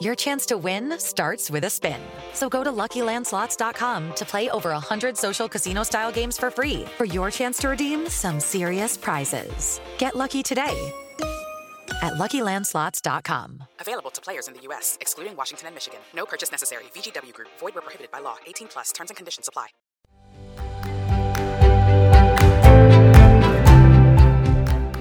Your chance to win starts with a spin. So go to LuckyLandSlots.com to play over 100 social casino-style games for free for your chance to redeem some serious prizes. Get lucky today at LuckyLandSlots.com. Available to players in the U.S., excluding Washington and Michigan. No purchase necessary. VGW Group. Void where prohibited by law. 18 plus. Terms and conditions apply.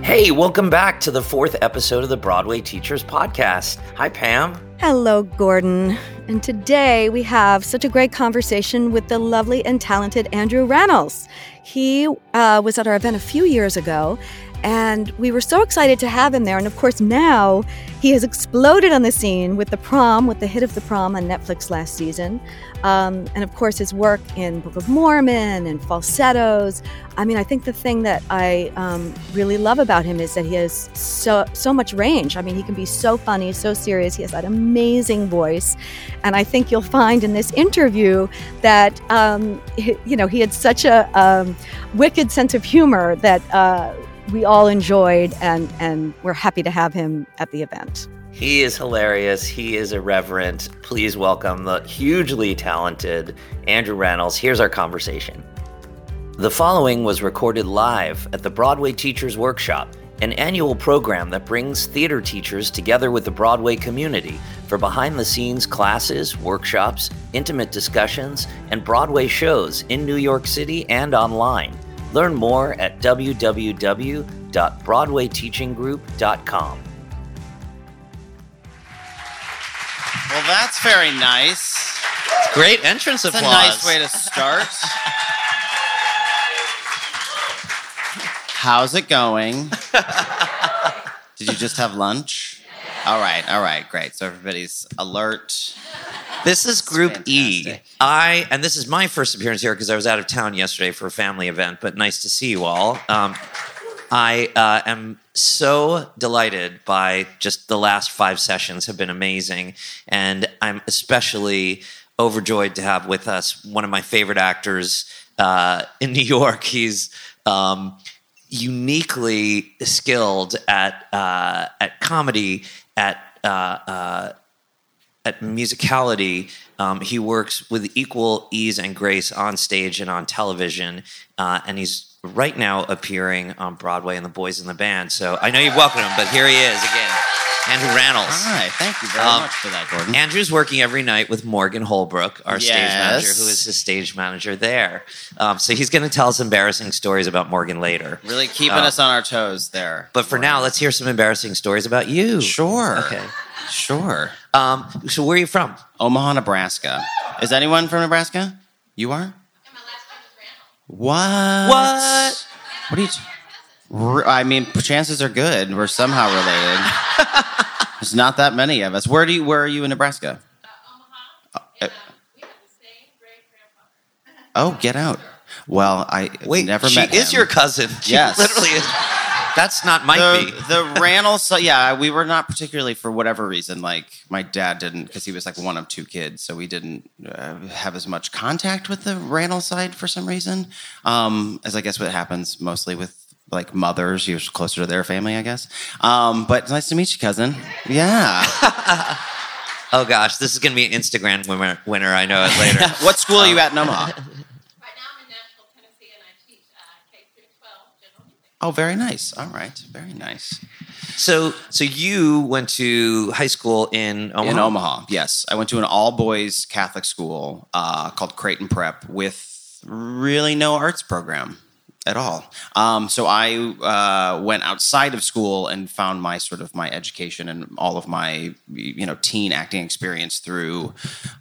Hey, welcome back to the fourth episode of the Broadway Teachers Podcast. Hi, Pam. Hello, Gordon. And today we have such a great conversation with the lovely and talented Andrew Rannells. He uh, was at our event a few years ago, and we were so excited to have him there. And of course, now he has exploded on the scene with The Prom, with the hit of The Prom on Netflix last season. Um, and of course, his work in Book of Mormon and Falsettos. I mean, I think the thing that I um, really love about him is that he has so so much range. I mean, he can be so funny, so serious. He has that amazing voice, and I think you'll find in this interview that um, he, you know he had such a um, wicked sense of humor that uh, we all enjoyed, and and we're happy to have him at the event. He is hilarious. He is irreverent. Please welcome the hugely talented Andrew Rannells. Here's our conversation. The following was recorded live at the Broadway Teachers Workshop, an annual program that brings theater teachers together with the Broadway community for behind the scenes classes, workshops, intimate discussions, and Broadway shows in New York City and online. Learn more at www.broadwayteachinggroup.com. Well, that's very nice. It's great entrance That's a applause. nice way to start. How's it going? Did you just have lunch? All right, all right, great. So everybody's alert. This is Group E. fantastic. I and this is my first appearance here because I was out of town yesterday for a family event. But nice to see you all. Um, I uh, am so delighted by just the last five sessions have been amazing, and I'm especially overjoyed to have with us one of my favorite actors uh, in New York. He's um, uniquely skilled at uh, at comedy, at uh, uh, at musicality. Um, he works with equal ease and grace on stage and on television, uh, and he's right now appearing on Broadway in The Boys in the Band. So I know you've welcomed him, but here he is again, Andrew Rannells. All right, thank you very Um, much for that, Gordon. Andrew's working every night with Morgan Holbrook, our stage manager, who is his stage manager there. Um, so he's going to tell us embarrassing stories about Morgan later. really keeping Uh, us on our toes there. But for now, let's hear some embarrassing stories about you. Sure. Okay. Sure. Um, so where are you from? Omaha, Nebraska. Is anyone from Nebraska? You are? What? What? What are you? T- R- I mean, chances are good. We're somehow related. There's not that many of us. Where do you? Where are you in Nebraska? Uh, Oh, get out. Well, I Wait, never she met She is your cousin. She Yes. literally is. That's not my the, be. the Rannells, so yeah, we were not particularly for whatever reason. Like my dad didn't, because he was like one of two kids, so we didn't uh, have as much contact with the Rannell side for some reason. Um, as I guess what happens mostly with like mothers, you're closer to their family, I guess. Um, but nice to meet you, cousin. Yeah. Oh gosh, this is gonna be an Instagram winner. Winner, I know it later. what school are you at Omaha? Right now I'm in Nashville, Tennessee, and I teach K through 12. Oh, very nice. All right, very nice. so, so you went to high school in Omaha. In Omaha, yes. I went to an all boys Catholic school uh, called Creighton Prep with really no arts program. At all. Um, so I uh, went outside of school and found my sort of my education and all of my you know teen acting experience through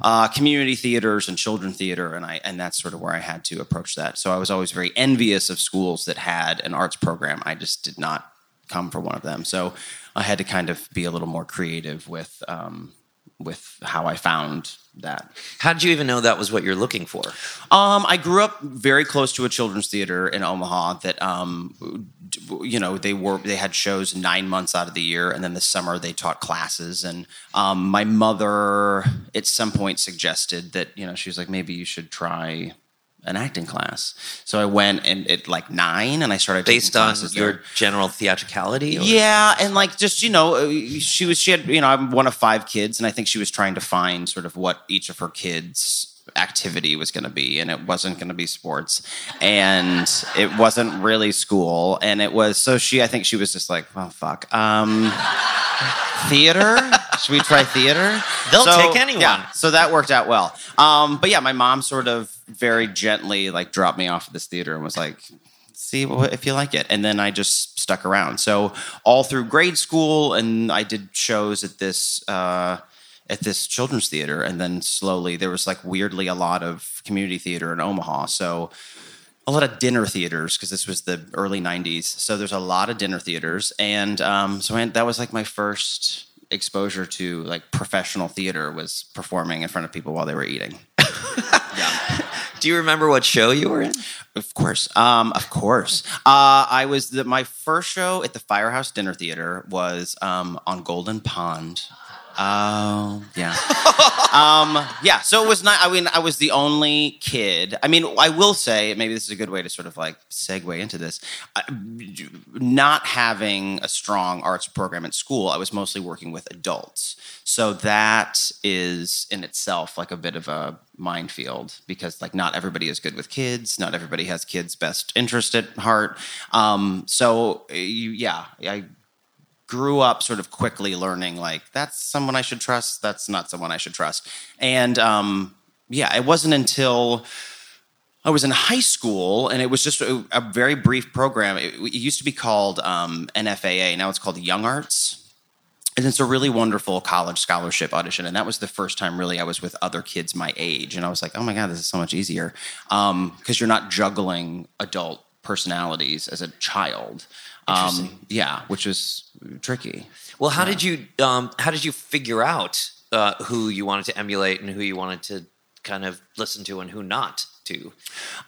uh, community theaters and children theater, and I and that's sort of where I had to approach that. So I was always very envious of schools that had an arts program. I just did not come for one of them, so I had to kind of be a little more creative with. Um, with how I found that. How did you even know that was what you're looking for? Um, I grew up very close to a children's theater in Omaha. That um, you know they were they had shows nine months out of the year, and then the summer they taught classes. And um, my mother at some point suggested that you know she was like maybe you should try an acting class. So I went and at like nine, and I started Based on your there. general theatricality? or- Yeah, and like just you know, she was she had you know I'm one of five kids, and I think she was trying to find sort of what each of her kids activity was going to be and it wasn't going to be sports and it wasn't really school and it was so she i think she was just like well fuck um theater should we try theater They'll So, take anyone. yeah, so that worked out well um but yeah my mom sort of very gently like dropped me off at this theater and was like see if you like it. And then I just stuck around. So all through grade school, and I did shows at this uh, at this children's theater, and then slowly there was like weirdly a lot of community theater in Omaha. So a lot of dinner theaters because this was the early '90s. So there's a lot of dinner theaters, and um, so I, that was like my first exposure to like professional theater was performing in front of people while they were eating. Do you remember what show you were in? Of course, um, of course. Uh, I was the, my first show at the Firehouse Dinner Theater was um, on Golden Pond. Oh yeah, um, yeah. So it was not. I mean, I was the only kid. I mean, I will say maybe this is a good way to sort of like segue into this. I, not having a strong arts program at school, I was mostly working with adults. So that is in itself like a bit of a minefield because like not everybody is good with kids. Not everybody has kids' best interest at heart. Um, so uh, you, yeah, I grew up sort of quickly learning like that's someone I should trust, that's not someone I should trust. And um, yeah, it wasn't until I was in high school, and it was just a, a very brief program. It, it used to be called um, NFAA, now it's called Young Arts. And it's a really wonderful college scholarship audition. And that was the first time really I was with other kids my age. And I was like, oh my God, this is so much easier. Because you're not juggling adult personalities as a child. Um, yeah, which was tricky. Well, how did you um, how did you figure out uh, who you wanted to emulate and who you wanted to kind of listen to and who not to?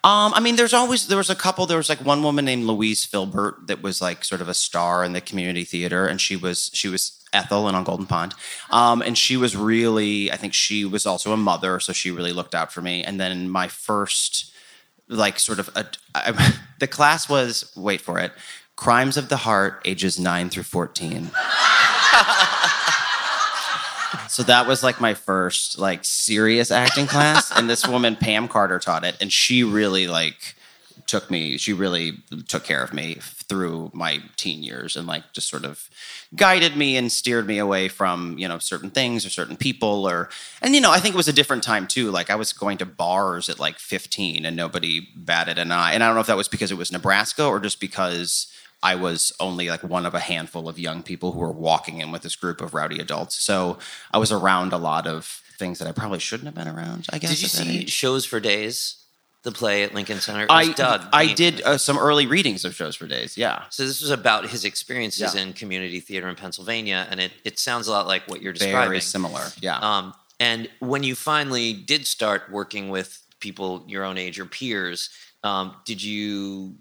Um, I mean, there's always there was a couple. There was like one woman named Louise Filbert that was like sort of a star in the community theater, and she was she was Ethel and on Golden Pond, um, and she was really I think she was also a mother, so she really looked out for me. And then my first like sort of a, I, the class was wait for it, Crimes of the Heart, ages nine through fourteen. So that was like my first like serious acting class, and this woman Pam Carter taught it, and she really like took me. She really took care of me through my teen years, and like just sort of guided me and steered me away from you know certain things or certain people, or and you know I think it was a different time too. Like I was going to bars at like 15, and nobody batted an eye, and I don't know if that was because it was Nebraska or just because. I was only like one of a handful of young people who were walking in with this group of rowdy adults. So I was around a lot of things that I probably shouldn't have been around. I guess. Did you see age. shows for days? The play at Lincoln Center. I Doug. I did uh, some early readings of shows for days. Yeah. So this was about his experiences Yeah. in community theater in Pennsylvania, and it, it sounds a lot like what you're describing. Very similar. Yeah. Um, and when you finally did start working with people your own age or peers, um, did you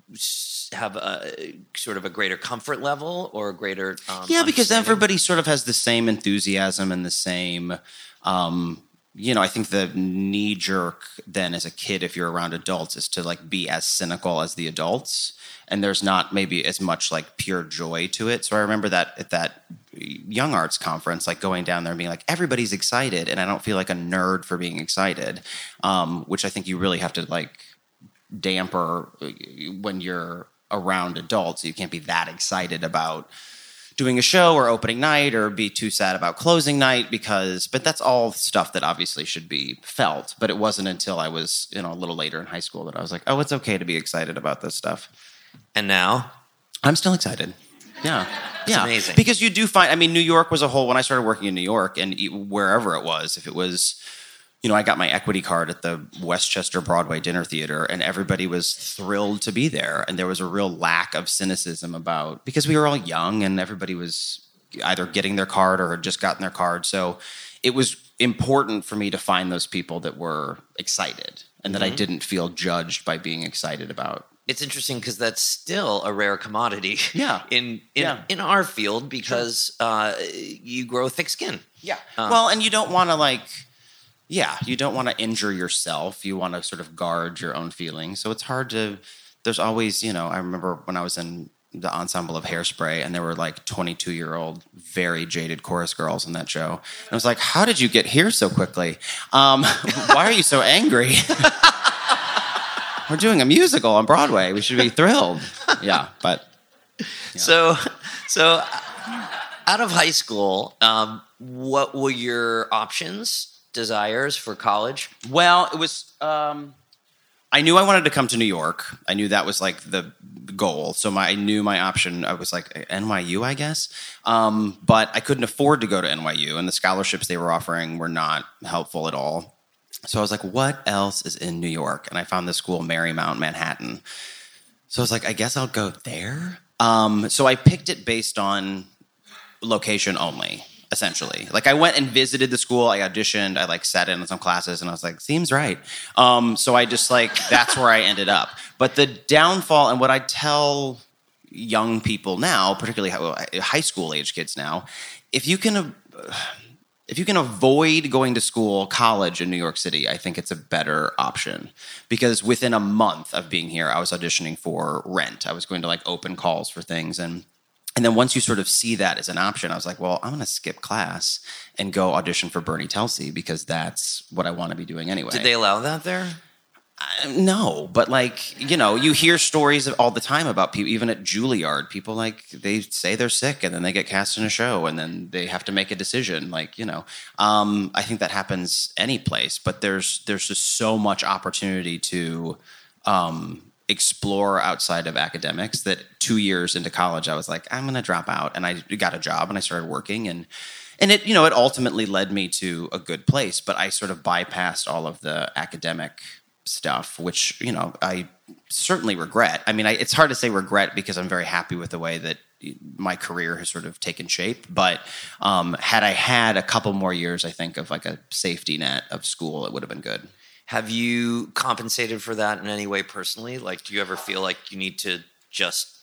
have a sort of a greater comfort level or a greater? Um, yeah, because everybody sort of has the same enthusiasm and the same. Um, you know, I think the knee jerk then as a kid, if you're around adults, is to like be as cynical as the adults. And there's not maybe as much like pure joy to it. So I remember that at that young arts conference, like going down there and being like, everybody's excited. And I don't feel like a nerd for being excited, um, which I think you really have to like damper uh, when you're around adults. You can't be that excited about doing a show or opening night or be too sad about closing night because but that's all stuff that obviously should be felt. But it wasn't until i was you know a little later in high school that i was like oh it's okay to be excited about this stuff. And now, i'm still excited. Yeah. Yeah. amazing. because you do find i mean new york was a whole when i started working in new york and wherever it was if it was you know, I got my equity card at the Westchester Broadway Dinner Theater, and everybody was thrilled to be there. And there was a real lack of cynicism about because we were all young and everybody was either getting their card or had just gotten their card. So it was important for me to find those people that were excited and that I didn't feel judged by being excited about. it's interesting because that's still a rare commodity. Yeah. In in, Yeah. in our field because uh, you grow thick skin. Yeah. Um, well, and you don't want to like, yeah, you don't want to injure yourself. You want to sort of guard your own feelings. So it's hard to. There's always, you know, I remember when I was in the ensemble of Hairspray, and there were like 22 year old, very jaded chorus girls in that show. And I was like, "How did you get here so quickly? Um, why are you so angry?" We're doing a musical on Broadway. We should be thrilled. Yeah, but So, so out of high school, um, what were your options, desires for college? Well, it was. Um, I knew I wanted to come to New York. I knew that was like the goal. So my, I knew my option. I was like NYU, I guess. Um, but I couldn't afford to go to NYU, and the scholarships they were offering were not helpful at all. So I was like, what else is in New York? And I found this school, Marymount, Manhattan. So I was like, I guess I'll go there. Um, so I picked it based on location only, essentially. Like I went and visited the school, I auditioned, I like sat in on some classes, and I was like, seems right. Um, so I just like that's where I ended up. But the downfall and what I tell young people now, particularly high school age kids now, if you can. Uh, if you can avoid going to school, college in New York City, I think it's a better option. Because within a month of being here, I was auditioning for Rent. I was going to like open calls for things and and then once you sort of see that as an option, I was like, well, I'm going to skip class and go audition for Bernie Telsey because that's what I want to be doing anyway. Did they allow that there? No, but like you know, you hear stories all the time about people. Even at Juilliard, people like they say they're sick and then they get cast in a show and then they have to make a decision. Like you know, um, I think that happens any place, but there's there's just so much opportunity to um, explore outside of academics that two years into college, I was like, I'm going to drop out, and I got a job and I started working and. And it, you know, it ultimately led me to a good place, but I sort of bypassed all of the academic stuff, which you know I certainly regret. I mean, I, it's hard to say regret because I'm very happy with the way that my career has sort of taken shape. But um, had I had a couple more years, I think of like a safety net of school, it would have been good. Have you compensated for that in any way personally? Like, do you ever feel like you need to just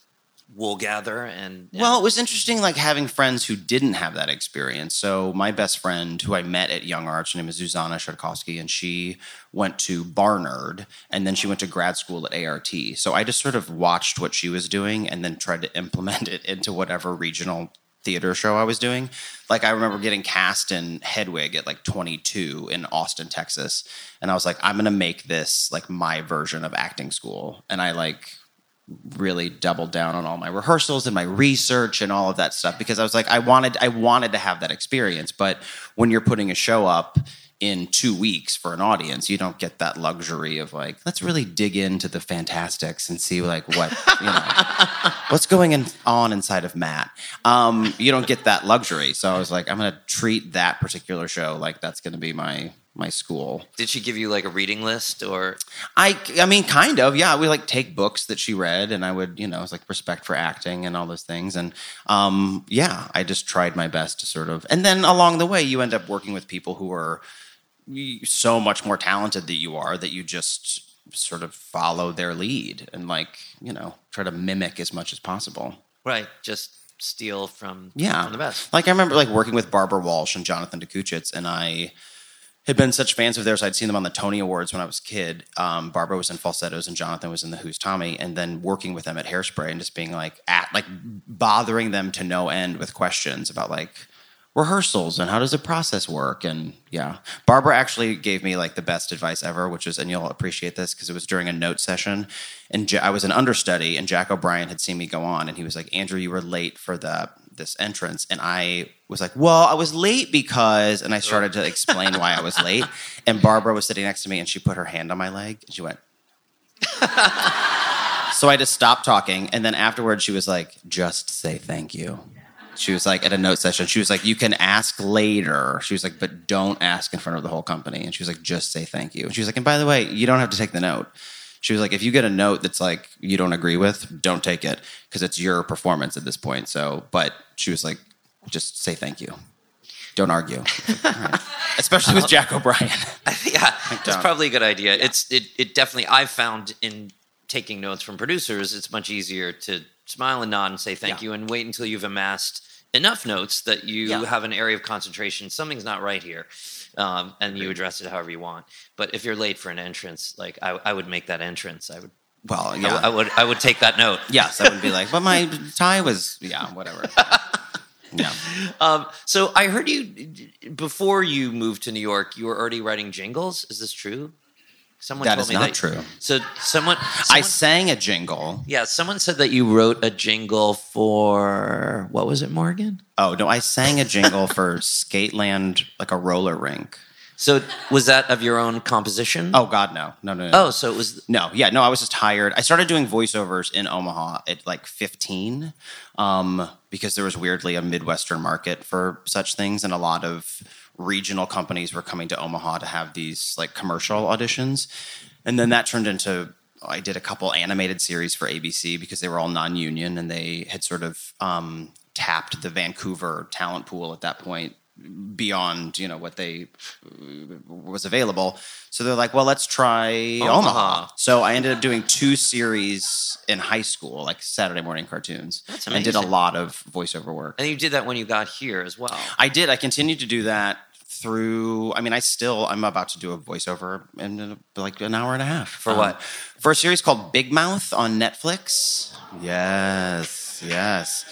wool gather and, Well, it was interesting, like having friends who didn't have that experience. So my best friend, who I met at Young Arts, her name is Zuzana Shadkowski, and she went to Barnard, and then she went to grad school at ART. So I just sort of watched what she was doing, and then tried to implement it into whatever regional theater show I was doing. Like I remember getting cast in Hedwig at like 22 in Austin, Texas, and I was like, I'm gonna make this like my version of acting school, and I like really doubled down on all my rehearsals and my research and all of that stuff because I was like I wanted I wanted to have that experience. But when you're putting a show up in 2 weeks for an audience you don't get that luxury of like let's really dig into the Fantasticks and see like what you know what's going in, on inside of Matt. Um you don't get that luxury. So I was like I'm going to treat that particular show like that's going to be my my school. Did she give you like a reading list or? I I mean kind of yeah. We like take books that she read and I would you know it's like respect for acting and all those things. And um yeah I just tried my best to sort of and then along the way you end up working with people who are so much more talented than you are that you just sort of follow their lead and like you know try to mimic as much as possible. Right? Just steal from yeah. from the best. like I remember like working with Barbara Walsh and Jonathan Dokuchitz, and I had been such fans of theirs. I'd seen them on the Tony Awards when I was a kid. Um, Barbara was in Falsettos, and Jonathan was in the Who's Tommy, and then working with them at Hairspray and just being like at like bothering them to no end with questions about like rehearsals and how does the process work and yeah barbara actually gave me like the best advice ever which is and you'll appreciate this because it was during a note session and i was an understudy and jack o'brien had seen me go on and he was like andrew you were late for the this entrance, and I was like, "Well, I was late because," and I started to explain why I was late. And Barbara was sitting next to me, and she put her hand on my leg, and she went. so I just stopped talking, and then afterwards, she was like, "Just say thank you." She was like at a note session. She was like, "You can ask later." She was like, "But don't ask in front of the whole company." And she was like, "Just say thank you." And she was like, "And by the way, you don't have to take the note." She was like, "If you get a note that's like you don't agree with, don't take it because it's your performance at this point." So, but she was like, "Just say thank you. Don't argue." All right. Especially with Jack O'Brien. yeah, that's probably a good idea. It's it it definitely I've found in taking notes from producers, it's much easier to smile and nod and say thank Yeah. you and wait until you've amassed enough notes that you Yeah. have an area of concentration. Something's not right here. Um, and you address it however you want. But if you're late for an entrance, like I, I would make that entrance. I would Well, I yeah. w- I would I would take that note. yes, I would be like, but my tie was yeah, whatever. Yeah. Um, so I heard you before you moved to New York, you were already writing jingles. Is this true? Someone That told is me not that. true. So someone, I sang a jingle. yeah, someone said that you wrote a jingle for what was it, Morgan? Oh no, I sang a jingle for Skateland, like a roller rink. So was that of your own composition? Oh God, no, no, no, no. oh, so it was. No, yeah, no, I was just hired. I started doing voiceovers in Omaha at like 15 um, because there was weirdly a Midwestern market for such things, and a lot of regional companies were coming to Omaha to have these like commercial auditions. And then that turned into I did a couple animated series for ABC because they were all non union and they had sort of um, tapped the Vancouver talent pool at that point beyond you know what they was available. So they're like well let's try Omaha. omaha, so i ended up doing two series in high school like saturday morning cartoons That's and did a lot of voiceover work. And you did that when you got here as well. i did. I continued to do that through i mean i still i'm about to do a voiceover in uh, like an hour and a half. For what? for a series called big mouth on netflix. Yes yes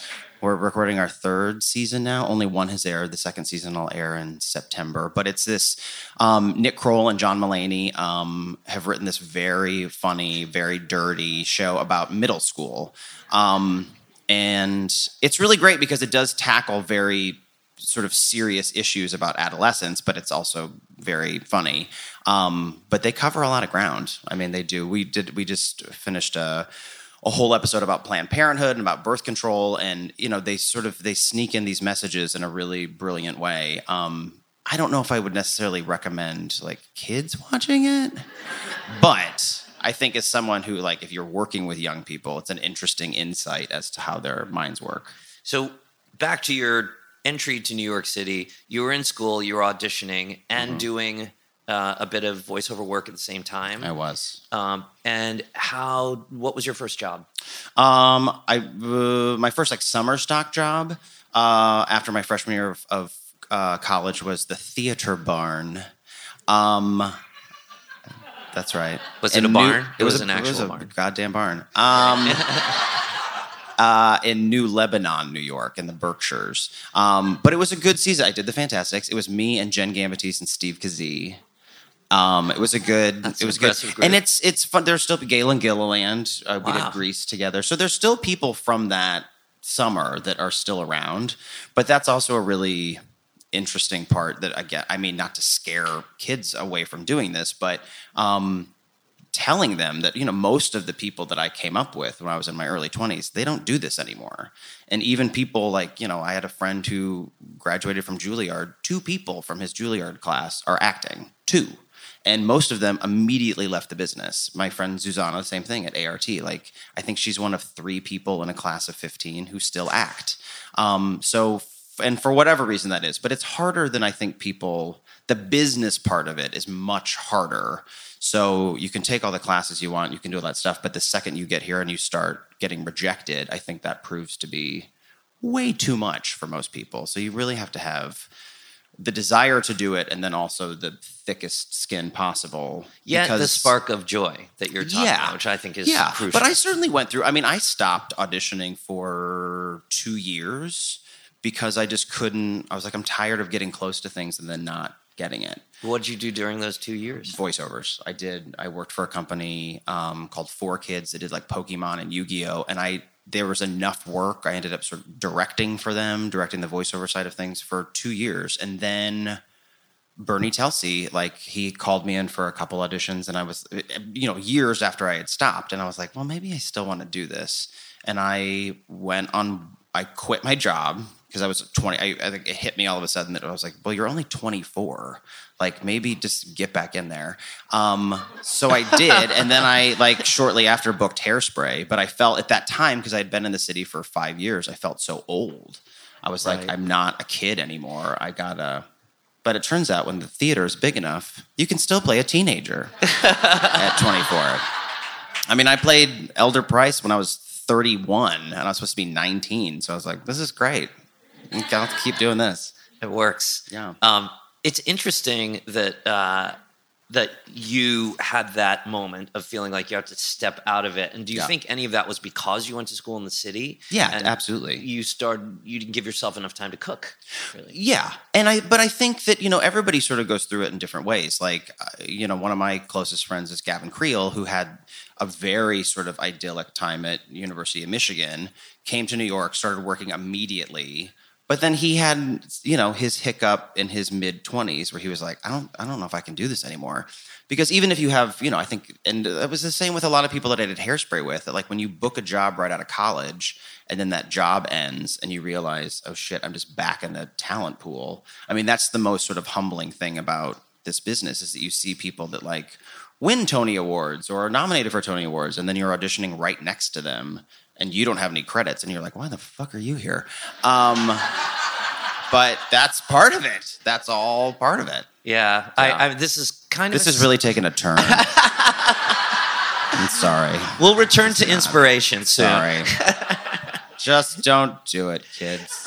we're recording our third season now. Only one has aired. The second season will air in September. But it's this um, Nick Kroll and John Mulaney um, have written this very funny, very dirty show about middle school. Um, and it's really great because it does tackle very sort of serious issues about adolescence, but it's also very funny. Um, but they cover a lot of ground. I mean, they do. We did. We just finished a a whole episode about Planned Parenthood and about birth control, and you know, they sort of they sneak in these messages in a really brilliant way. Um, I don't know if I would necessarily recommend like kids watching it, but I think as someone who like if you're working with young people, it's an interesting insight as to how their minds work. So back to your entry to New York City, you were in school, you were auditioning and Mm-hmm. doing uh, a bit of voiceover work at the same time. I was. Um, and how? What was your first job? Um, I uh, my first like summer stock job uh, after my freshman year of, of uh, college was the theater barn. Um, that's right. Was it In a New- barn? It was a- an actual it was a barn. goddamn barn. Um, uh, in New Lebanon, New York, in the Berkshires. Um, but it was a good season. I did the Fantasticks. It was me and Jen Gambatese and Steve Kazee. Um, it was a good. That's it was good, group. and it's it's fun. There's still Galen Gilliland. Uh, we did Grease together, so there's still people from that summer that are still around. But that's also a really interesting part that I get. I mean, not to scare kids away from doing this, but um, telling them that you know most of the people that I came up with when I was in my early 20s they don't do this anymore and even people like you know I had a friend who graduated from Juilliard two people from his Juilliard class are acting two and most of them immediately left the business. My friend Zuzana same thing at ART like I think she's one of three people in a class of 15 who still act. Um, so and for whatever reason that is but it's harder than I think people the business part of it is much harder. So you can take all the classes you want, you can do all that stuff, but the second you get here and you start getting rejected, I think that proves to be way too much for most people. So you really have to have the desire to do it and then also the thickest skin possible. Yeah, the spark of joy that you're talking about, which I think is yeah, crucial. But I certainly went through. I mean, I stopped auditioning for two years because I just couldn't. I was like, I'm tired of getting close to things and then not getting it. What did you do during those two years? voiceovers. I did. I worked for a company um, called Four Kids that did like Pokemon and Yu Gi Oh. And I there was enough work. I ended up sort of directing for them, directing the voiceover side of things for two years, and then. Bernie Telsey, like he called me in for a couple auditions, and I was, you know, years after I had stopped, and I was like, well, maybe I still want to do this. And I went on, I quit my job because I was 20. I, I think it hit me all of a sudden that I was like, well, you're only 24. Like maybe just get back in there. Um, so I did. and then I like shortly after booked hairspray, but I felt at that time, because I had been in the city for five years, I felt so old. I was like, I'm not a kid anymore. I gotta, but it turns out when the theater is big enough, you can still play a teenager at 24. I mean, I played Elder Price when I was 31 and I was supposed to be 19. So I was like, this is great. I'm gonna have to keep doing this. It works. Yeah. Um, it's interesting that uh, that you had that moment of feeling like you have to step out of it. And do you Yeah. think any of that was because you went to school in the city? Yeah, absolutely. You started. You didn't give yourself enough time to cook. Really. Yeah, and I but I think that you know everybody sort of goes through it in different ways. Like uh, you know, one of my closest friends is Gavin Creel, who had a very sort of idyllic time at University of Michigan, came to New York, started working immediately. But then he had, you know, his hiccup in his mid twenties where he was like, I don't, I don't know if I can do this anymore. Because even if you have, you know, I think, and it was the same with a lot of people that I did hairspray with. That like when you book a job right out of college, and then that job ends, and you realize, oh shit, I'm just back in the talent pool. I mean, that's the most sort of humbling thing about this business is that you see people that like win Tony Awards or are nominated for Tony Awards, and then you're auditioning right next to them, and you don't have any credits, and you're like, why the fuck are you here? Um, but that's part of it. That's all part of it. Yeah. I, I. This is kind of. This is really taking a turn. I'm sorry. We'll return to inspiration soon. Sorry. Just don't do it, kids.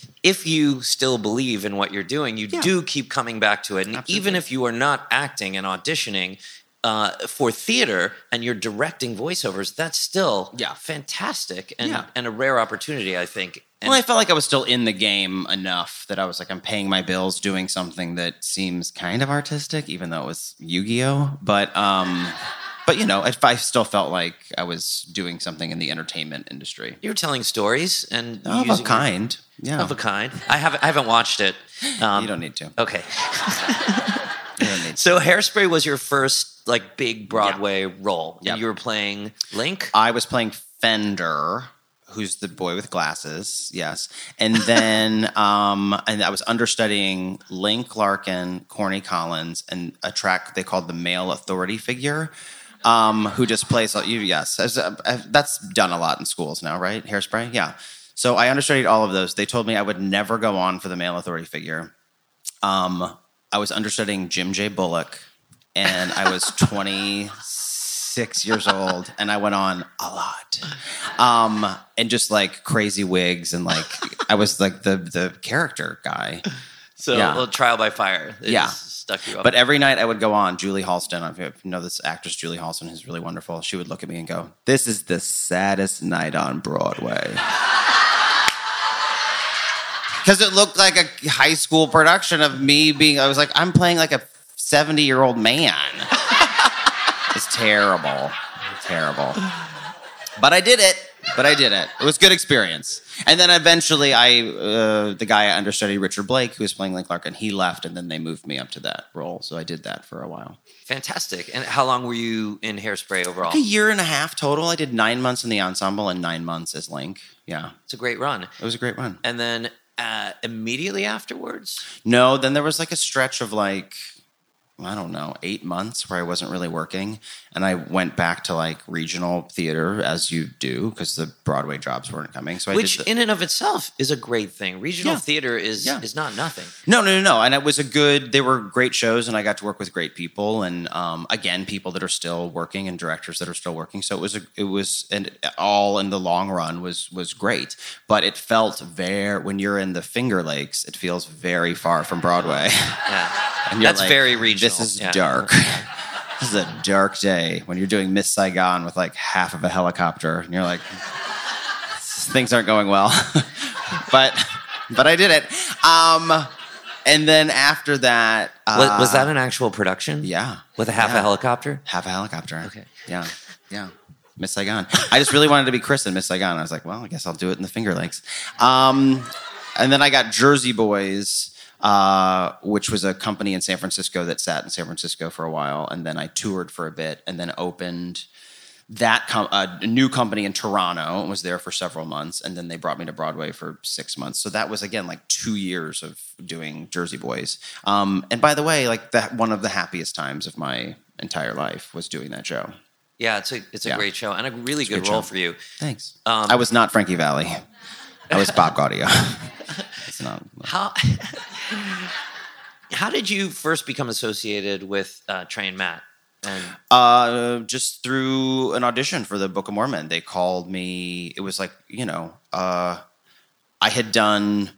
if you still believe in what you're doing, you do keep coming back to it, and even if you are not acting and auditioning. Uh, for theater and you're directing voiceovers, that's still Yeah. fantastic and, Yeah. and a rare opportunity, I think. And well, I felt like I was still in the game enough that I was like, I'm paying my bills doing something that seems kind of artistic, even though it was Yu-Gi-Oh. But um, but you know, if I still felt like I was doing something in the entertainment industry. you're telling stories and Of a using your- kind. Yeah. of a kind. I haven't I haven't watched it. Um, you don't need to. Okay. Need to. So Hairspray was your first like big Broadway role. Yep. You were playing Link. I was playing Fender, who's the boy with glasses. Yes, and then um, and I was understudying Link Larkin, Corny Collins, and a track they called the male authority figure. Um, who just plays you? Yes, as, uh, uh, that's done a lot in schools now, right? Hairspray, yeah. So I understudied all of those. They told me I would never go on for the male authority figure. Um, I was understudying Jim J. Bullock, and I was 26 years old, and I went on a lot, um, and just like crazy wigs, and like I was like the the character guy. So Yeah. a little trial by fire. It Yeah. stuck you up. But every night I would go on. Julie Halston, if you know this actress, Julie Halston, who's really wonderful. She would look at me and go, "This is the saddest night on Broadway." Because it looked like a high school production of me being. I was like, I'm playing like a 70 year old man. it's terrible, terrible. But I did it. but I did it. It was good experience. And then eventually, I uh, the guy I understudied, Richard Blake, who was playing Link Larkin, he left, and then they moved me up to that role. So I did that for a while. Fantastic. And how long were you in Hairspray overall? Like a year and a half total. I did nine months in the ensemble and nine months as Link. Yeah, It's a great run. it was a great run. And then uh, immediately afterwards, No, then there was like a stretch of like I don't know, eight months where I wasn't really working. And I went back to like regional theater as you do because the Broadway jobs weren't coming. So I which did the, in and of itself is a great thing. Regional Yeah. theater is Yeah. is not nothing. No, no, no, no. And it was a good, they were great shows and I got to work with great people. And um, again, people that are still working and directors that are still working. So it was, a, it was, and all in the long run was, was great. But it felt very, when you're in the Finger Lakes, it feels very far from Broadway. Yeah. And That's like, very regional. This is Yeah. dark. this is a dark day when you're doing Miss Saigon with like half of a helicopter, and you're like, things aren't going well. but but I did it. Um, and then after that, uh, was, was that an actual production? Yeah, With a half Yeah. a helicopter? half a helicopter? Okay. Yeah, yeah. Miss Saigon. I just really wanted to be Chris in Miss Saigon. I was like, well, I guess I'll do it in the Finger Lakes. Um, and then I got Jersey Boys, uh, which was a company in San Francisco that sat in San Francisco for a while. And then I toured for a bit and then opened that com- a new company in Toronto and was there for several months. And then they brought me to Broadway for six months. So that was, again, like two years of doing Jersey Boys. Um, and by the way, like that, one of the happiest times of my entire life was doing that show. Yeah, it's a it's a Yeah. great show and a really a good great role show. for you. Thanks. Um, I was not Frankie Valli. I was Bob Gaudio. it's not. How how did you first become associated with uh, Trey and Matt? And Uh, just through an audition for the Book of Mormon, they called me. It was like you know, uh, I had done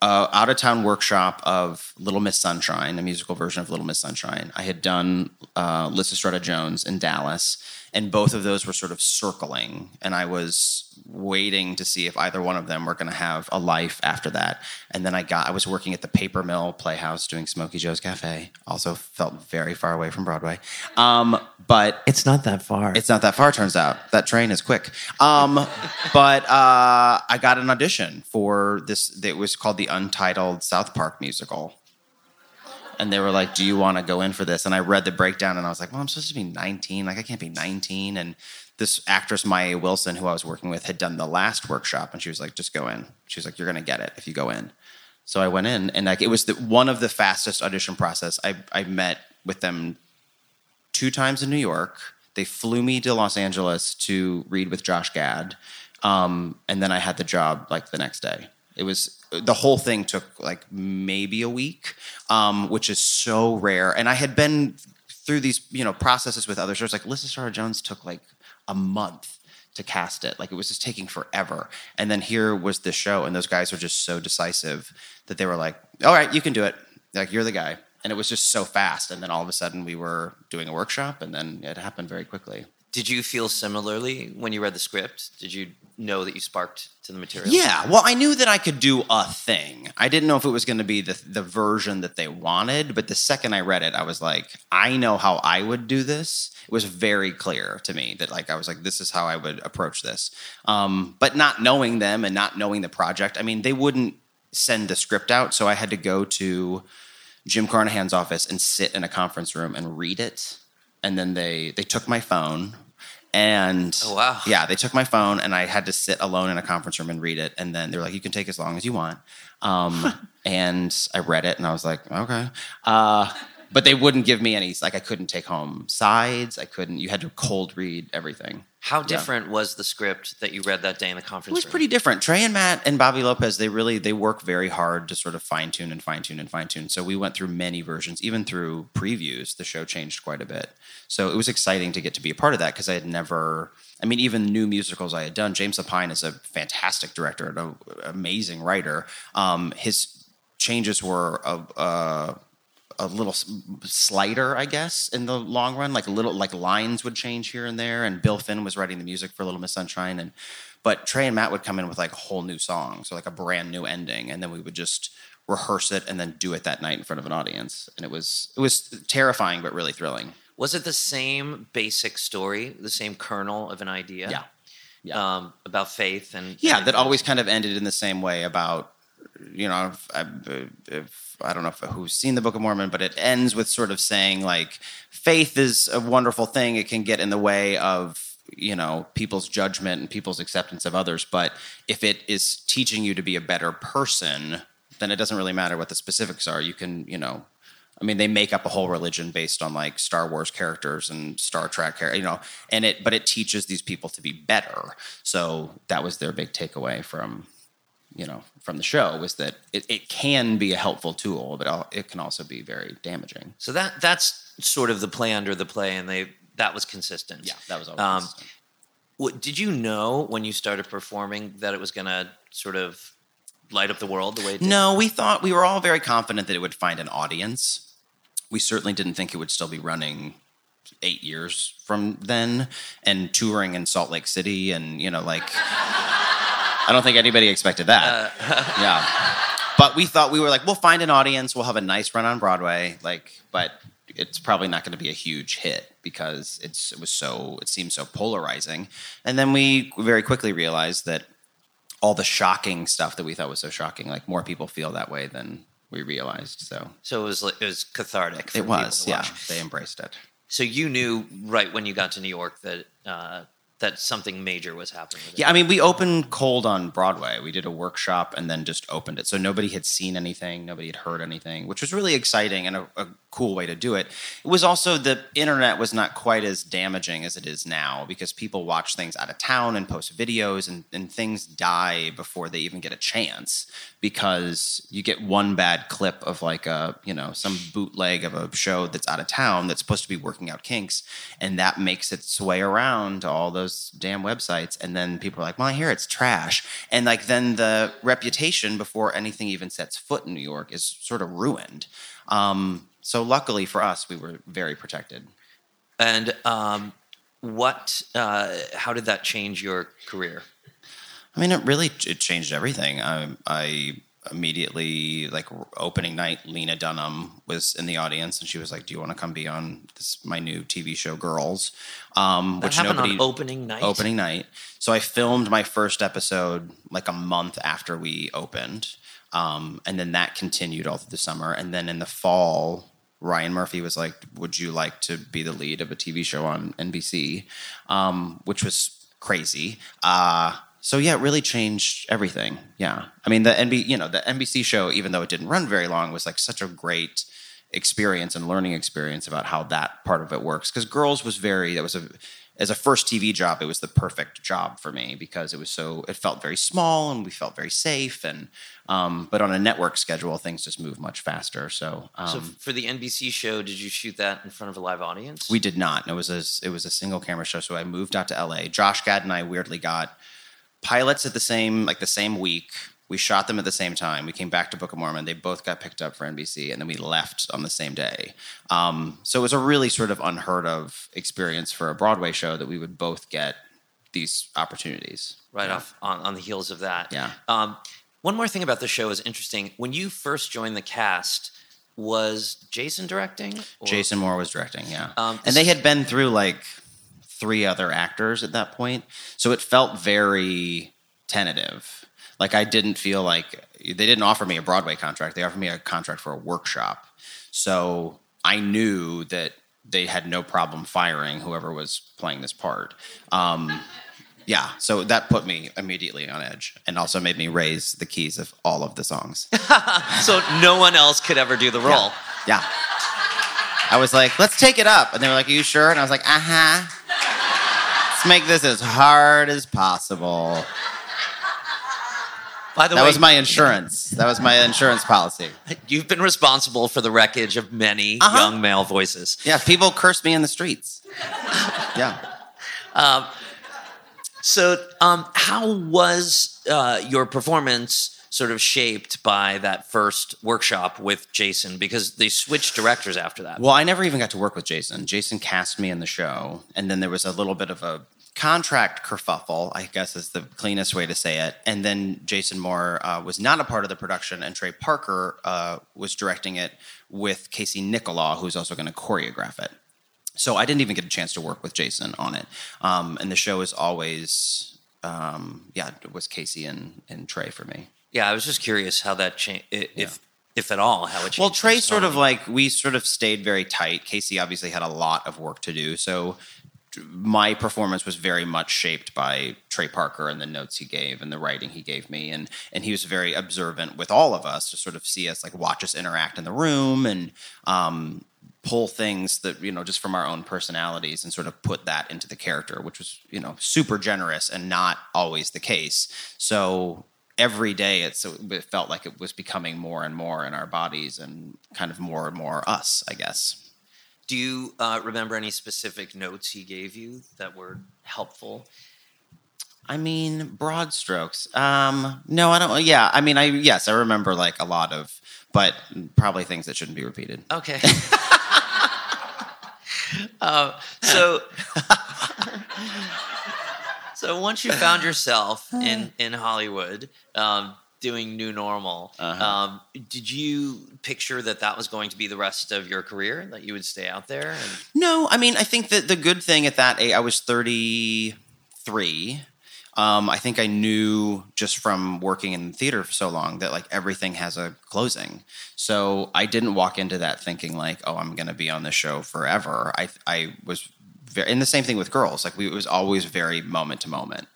a out of town workshop of Little Miss Sunshine, a musical version of Little Miss Sunshine. I had done uh, Lysistrata Jones in Dallas, and both of those were sort of circling, and I was waiting to see if either one of them were going to have a life after that. And then I got, I was working at the Paper Mill Playhouse doing Smokey Joe's Cafe. Also felt very far away from Broadway, um, but it's not that far. it's not that far, turns out. That train is quick. Um, but uh, I got an audition for this. It was called the Untitled South Park musical. And they were like, Do you want to go in for this? And I read the breakdown and I was like, Well, I'm supposed to be 19. Like, I can't be 19. And this actress, Maya Wilson, who I was working with, had done the last workshop. And she was like, Just go in. She was like, You're to get it if you go in. So I went in and like it was the, one of the fastest audition process. I, I met with them two times in New York. They flew me to Los Angeles to read with Josh Gad, um, and then I had the job like the next day. It was the whole thing took like maybe a week, um, which is so rare. And I had been through these you know processes with other shows. Like Lysistrata Jones took like a month to cast it. Like it was just taking forever. And then here was this show, and those guys were just so decisive that they were like, "All right, you can do it. Like you're the guy." And it was just so fast. And then all of a sudden, we were doing a workshop, and then it happened very quickly. Did you feel similarly when you read the script? Did you know that you sparked to the material? Yeah, well, I knew that I could do a thing. I didn't know if it was going to be the the version that they wanted, but the second I read it, I was like, I know how I would do this. It was very clear to me that like I was like, this is how I would approach this. Um, but not knowing them and not knowing the project, I mean, they wouldn't send the script out, so I had to go to Jim Carnahan's office and sit in a conference room and read it. And then they they took my phone and Oh, wow. yeah, they took my phone and I had to sit alone in a conference room and read it. And then they're like, you can take as long as you want. Um, and I read it and I was like, okay. Uh, but they wouldn't give me any, like, I couldn't take home sides. I couldn't, you had to cold read everything. How Yeah. different was the script that you read that day in the conference? It was room? pretty different. Trey and Matt and Bobby Lopez, they really they work very hard to sort of fine tune and fine tune and fine tune. So we went through many versions, even through previews. The show changed quite a bit. So it was exciting to get to be a part of that because I had never. I mean, even new musicals I had done. James Lapine is a fantastic director and an amazing writer. Um, his changes were a, a, a little slighter, I guess, in the long run. Like a little, like lines would change here and there. And Bill Finn was writing the music for Little Miss Sunshine, and but Trey and Matt would come in with like a whole new song, so like a brand new ending, and then we would just rehearse it and then do it that night in front of an audience. And it was it was terrifying but really thrilling. Was it the same basic story, the same kernel of an idea? Yeah. um, about faith and Yeah, that always kind of ended in the same way about, you know, if, I- if I don't know if, who's seen the Book of Mormon, but it ends with sort of saying like, faith is a wonderful thing. It can get in the way of you know people's judgment and people's acceptance of others, but if it is teaching you to be a better person, then it doesn't really matter what the specifics are. You can, you know. I mean, they make up a whole religion based on like Star Wars characters and Star Trek, you know, and it, but it teaches these people to be better. So that was their big takeaway from, you know, from the show was that it, it can be a helpful tool, but it can also be very damaging. So that that's sort of the play under the play, and they that was consistent. Yeah, that was always Um, consistent. what, did you know when you started performing that it was going to sort of light up the world the way it did? No, we thought we were all very confident that it would find an audience. We certainly didn't think it would still be running eight years from then and touring in Salt Lake City and you know like I don't think anybody expected that. yeah. But we thought we were like, we'll find an audience, we'll have a nice run on Broadway, like, but it's probably not going to be a huge hit because it's it was so it seemed so polarizing. And then we very quickly realized that all the shocking stuff that we thought was so shocking, like more people feel that way than we realized. So So it was like- it was cathartic. For it was, yeah. watch. They embraced it. So you knew right when you got to New York that uh, that something major was happening. Yeah, I mean, we opened cold on Broadway. We did a workshop and then just opened it. So nobody had seen anything, nobody had heard anything, which was really exciting and a, a cool way to do it. It was also the internet was not quite as damaging as it is now because people watch things out of town and post videos and, and things die before they even get a chance because you get one bad clip of like a, you know, some bootleg of a show that's out of town that's supposed to be working out kinks and that makes its way around all those damn websites and then people are like, "Well, I hear it's trash." And like then the reputation before anything even sets foot in New York is sort of ruined. Um, so luckily for us, we were very protected. And um, what? Uh, how did that change your career? I mean, it really it changed everything. I, I immediately like opening night, Lena Dunham was in the audience, and she was like, "Do you want to come be on this my new TV show, Girls?" Um, That which nobody opening night? Opening night. So I filmed my first episode like a month after we opened, um, and then that continued all through the summer, and then in the fall. Ryan Murphy was like, "Would you like to be the lead of a TV show on NBC?" Um, which was crazy. Uh, so yeah, it really changed everything. Yeah, I mean the NB, you know, the NBC show, even though it didn't run very long, was like such a great experience and learning experience about how that part of it works. Because Girls was very that was a as a first TV job, it was the perfect job for me because it was so it felt very small and we felt very safe and um, but on a network schedule, things just move much faster. So. Um, so for the NBC show, did you shoot that in front of a live audience? we did not. It was a it was a single camera show. So I moved out to LA. Josh Gad and I weirdly got pilots at the same like the same week. We shot them at the same time. We came back to Book of Mormon. They both got picked up for NBC, and then we left on the same day. Um, so it was a really sort of unheard of experience for a Broadway show that we would both get these opportunities. right Yeah. off on, on the heels of that. Yeah. Um, one more thing about the show is interesting. When you first joined the cast, was Jason directing? or- Jason Moore was directing, yeah. Um, and they had been through like three other actors at that point. So it felt very tentative. Like I didn't feel like they didn't offer me a Broadway contract. They offered me a contract for a workshop. So I knew that they had no problem firing whoever was playing this part. Um, yeah, so that put me immediately on edge and also made me raise the keys of all of the songs. so no one else could ever do the role. Yeah. I was like, let's take it up. And they were like, Are you sure? And I was like, uh huh. Let's make this as hard as possible. By the that way, was my insurance. That was my insurance policy. You've been responsible for the wreckage of many Uh-huh. young male voices. Yeah, people curse me in the streets. Yeah. Um, so, um, how was uh, your performance sort of shaped by that first workshop with Jason? Because they switched directors after that. Well, I never even got to work with Jason. Jason cast me in the show, and then there was a little bit of a contract kerfuffle, I guess is the cleanest way to say it. And then Jason Moore uh, was not a part of the production, and Trey Parker uh, was directing it with Casey Nicholaw, who's also going to choreograph it. So I didn't even get a chance to work with Jason on it. Um, and the show is always um, yeah, it was Casey and, and Trey for me. Yeah, I was just curious how that changed, if if at all, how it changed. Well, Trey sort of like we sort of stayed very tight. Casey obviously had a lot of work to do, so my performance was very much shaped by Trey Parker and the notes he gave and the writing he gave me, and and he was very observant with all of us to sort of see us like watch us interact in the room and um, pull things that you know just from our own personalities and sort of put that into the character, which was you know super generous and not always the case. So every day it felt like it was becoming more and more in our bodies and kind of more and more us, I guess. Do you uh, remember any specific notes he gave you that were helpful? I mean, broad strokes. Um, no, I don't. Yeah, I mean, I yes, I remember like a lot of, but probably things that shouldn't be repeated. Okay. uh, so, so once you found yourself in in Hollywood um, doing New Normal, Uh-huh. um, did you picture that that was going to be the rest of your career? That you would stay out there? And, No, I mean, I think that the good thing at that age, I was 33. Um, I think I knew just from working in theater for so long that like everything has a closing. So I didn't walk into that thinking like, oh, I'm going to be on this show forever. I I was very, and the same thing with girls. Like we, it was always very moment to moment.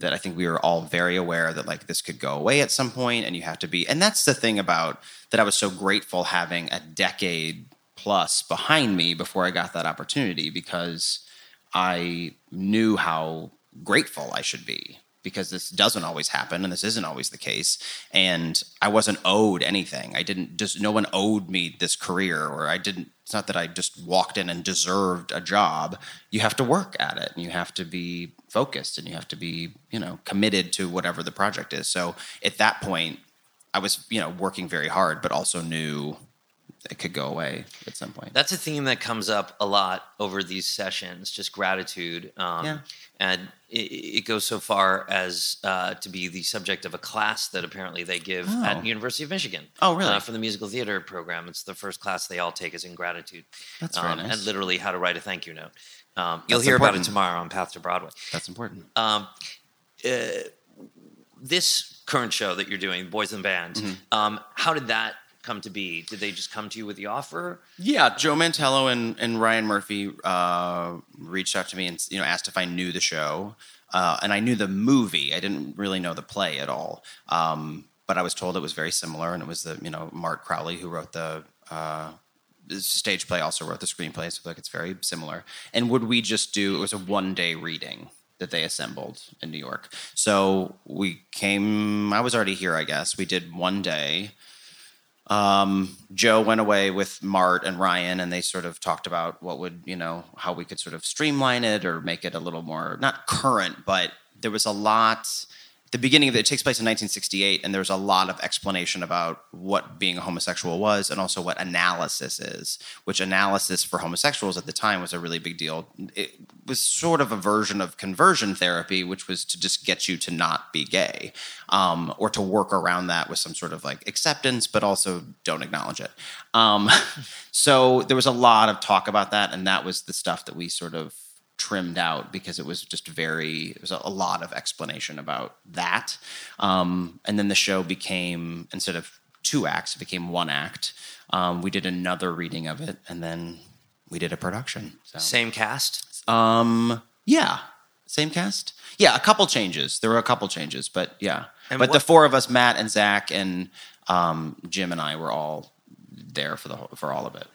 That I think we were all very aware that like this could go away at some point, and you have to be. And that's the thing about that. I was so grateful having a decade plus behind me before I got that opportunity because I knew how grateful I should be because this doesn't always happen and this isn't always the case and I wasn't owed anything. I didn't just no one owed me this career or I didn't it's not that I just walked in and deserved a job. You have to work at it and you have to be focused and you have to be, you know, committed to whatever the project is. So at that point I was, you know, working very hard but also knew it could go away at some point. That's a theme that comes up a lot over these sessions, just gratitude. Um, Yeah. And it, it goes so far as uh, to be the subject of a class that apparently they give Oh. at University of Michigan. Oh, really? Uh, for the musical theater program. It's the first class they all take is in gratitude. That's very Um, nice. And literally how to write a thank you note. Um, you'll That's hear about it tomorrow on Path to Broadway. That's important. Um, uh, this current show that you're doing, Boys and Band, Mm-hmm. um, how did that come to be? Did they just come to you with the offer? Yeah, Joe Mantello and, and Ryan Murphy uh, reached out to me and you know asked if I knew the show, uh, and I knew the movie. I didn't really know the play at all, um, but I was told it was very similar, and it was the you know Mart Crowley who wrote the. Uh, stage play also wrote the screenplay, so like it's very similar. And would we just do? It was a one day reading that they assembled in New York. So we came. I was already here, I guess. We did one day. Um, Joe went away with Mart and Ryan, and they sort of talked about what would, you know, how we could sort of streamline it or make it a little more not current, but there was a lot. The beginning of it, it takes place in 1968, and there's a lot of explanation about what being a homosexual was, and also what analysis is. Which analysis for homosexuals at the time was a really big deal. It was sort of a version of conversion therapy, which was to just get you to not be gay, um, or to work around that with some sort of like acceptance, but also don't acknowledge it. Um, so there was a lot of talk about that, and that was the stuff that we sort of trimmed out because it was just very it was a, lot of explanation about that um, and then the show became instead of two acts it became one act um, we did another reading of it and then we did a production so. Same cast? Um yeah same cast yeah a couple changes there were a couple changes but yeah And but the four of us matt and zach and um, jim and i were all there for the whole, for all of it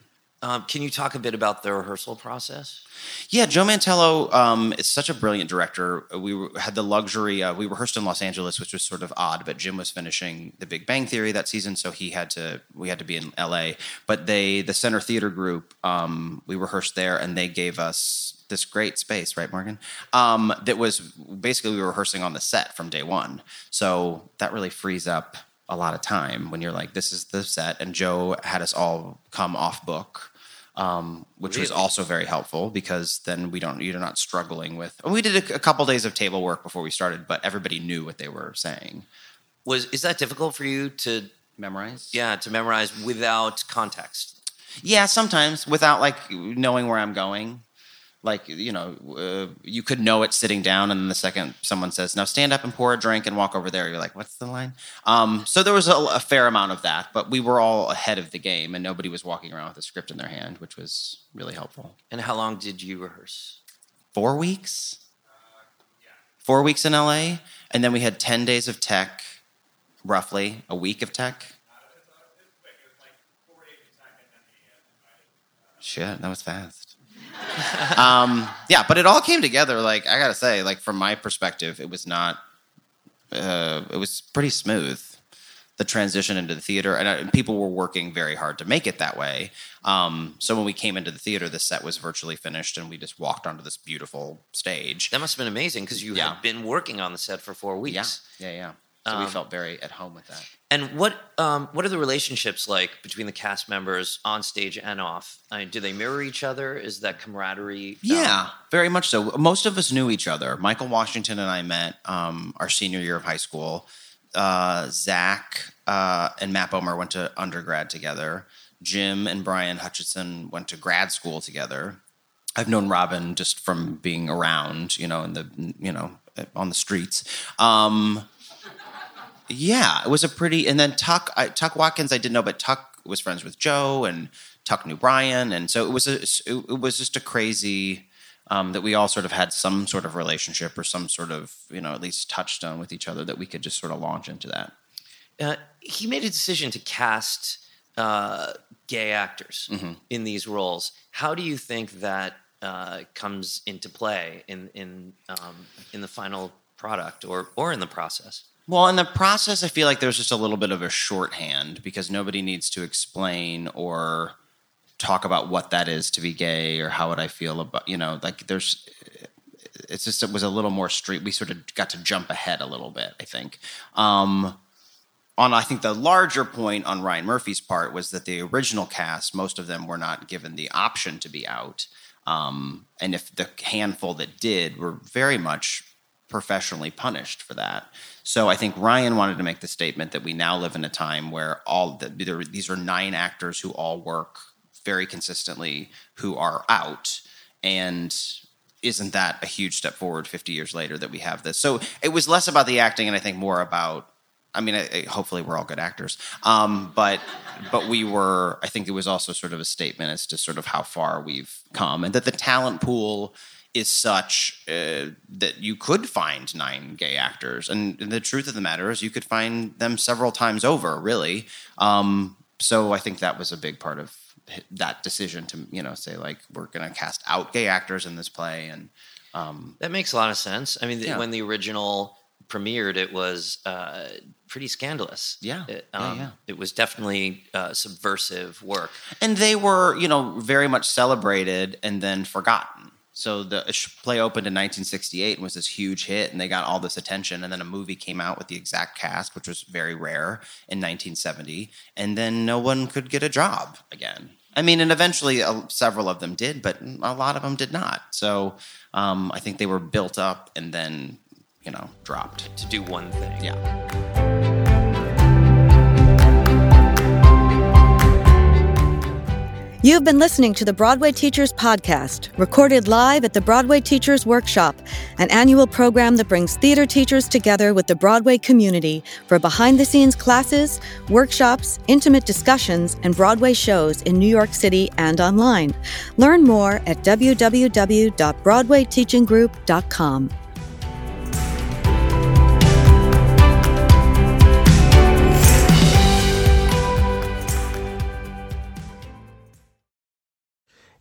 Um, can you talk a bit about the rehearsal process? Yeah, Joe Mantello um, is such a brilliant director. We were, had the luxury. Uh, we rehearsed in Los Angeles, which was sort of odd. But Jim was finishing The Big Bang Theory that season, so he had to. We had to be in L.A. But they, the Center Theater Group, um, we rehearsed there, and they gave us this great space, right, Morgan? Um, that was basically we were rehearsing on the set from day one. So that really frees up a lot of time when you're like, this is the set, and Joe had us all come off book um, which was also very helpful because then we don't you're not struggling with. We did a, a couple days of table work before we started, but everybody knew what they were saying. Was is that difficult for you to memorize? Yeah, to memorize without context. Yeah, sometimes without like knowing where I'm going. Like you know, uh, you could know it sitting down, and then the second someone says, "Now stand up and pour a drink and walk over there," you're like, "What's the line?" Um, so there was a, a fair amount of that, but we were all ahead of the game, and nobody was walking around with a script in their hand, which was really helpful. And how long did you rehearse? Four weeks. Four weeks in LA, and then we had ten days of tech, roughly a week of tech. Shit, that was fast. um, yeah, but it all came together. Like I gotta say, like from my perspective, it was not. Uh, it was pretty smooth. The transition into the theater, and, uh, and people were working very hard to make it that way. Um, so when we came into the theater, the set was virtually finished, and we just walked onto this beautiful stage. That must have been amazing because you Yeah. had been working on the set for four weeks. Yeah, yeah, yeah. So we Um, felt very at home with that. And what um, what are the relationships like between the cast members on stage and off? I mean, do they mirror each other? Is that camaraderie? um, Yeah, very much so. Most of us knew each other. Michael Washington and I met um, our senior year of high school. Uh, Zach uh, and Matt Bomer went to undergrad together. Jim and Brian Hutchison went to grad school together. I've known Robin just from being around, you know, in the you know on the streets. Um, yeah, it was a pretty. And then Tuck, I, Tuck Watkins, I didn't know, but Tuck was friends with Joe, and Tuck knew Brian, and so it was a. It, it was just a crazy um, that we all sort of had some sort of relationship or some sort of you know at least touchstone with each other that we could just sort of launch into that. Uh, he made a decision to cast uh, gay actors Mm-hmm. in these roles. How do you think that uh, comes into play in in um, in the final product or or in the process? Well, in the process, I feel like there's just a little bit of a shorthand because nobody needs to explain or talk about what that is to be gay or how would I feel about, you know, like there's, it's just, it was a little more street. We sort of got to jump ahead a little bit, I think. Um, on, I think the larger point on Ryan Murphy's part was that the original cast, most of them were not given the option to be out. Um, and if the handful that did were very much professionally punished for that. So I think Ryan wanted to make the statement that we now live in a time where all the, these are nine actors who all work very consistently who are out and isn't that a huge step forward 50 years later that we have this so it was less about the acting and i think more about i mean I, I- hopefully we're all good actors um, but but we were i think it was also sort of a statement as to sort of how far we've come and that the talent pool is such uh, that you could find nine gay actors and the truth of the matter is you could find them several times over really um, so i think that was a big part of that decision to you know say like we're going to cast out gay actors in this play and um, That makes a lot of sense. I mean, Yeah. when the original premiered, it was uh, pretty scandalous. Yeah. It, um, yeah. it was definitely uh, subversive work. and they were you know very much celebrated and then forgotten so the play opened in 1968 and was this huge hit and they got all this attention and then a movie came out with the exact cast which was very rare in 1970 and then no one could get a job again i mean and eventually uh, several of them did but a lot of them did not so um, i think they were built up and then you know dropped to do one thing yeah You've been listening to the Broadway Teachers Podcast, recorded live at the Broadway Teachers Workshop, an annual program that brings theater teachers together with the Broadway community for behind the scenes classes, workshops, intimate discussions, and Broadway shows in New York City and online. Learn more at www.broadwayteachinggroup.com.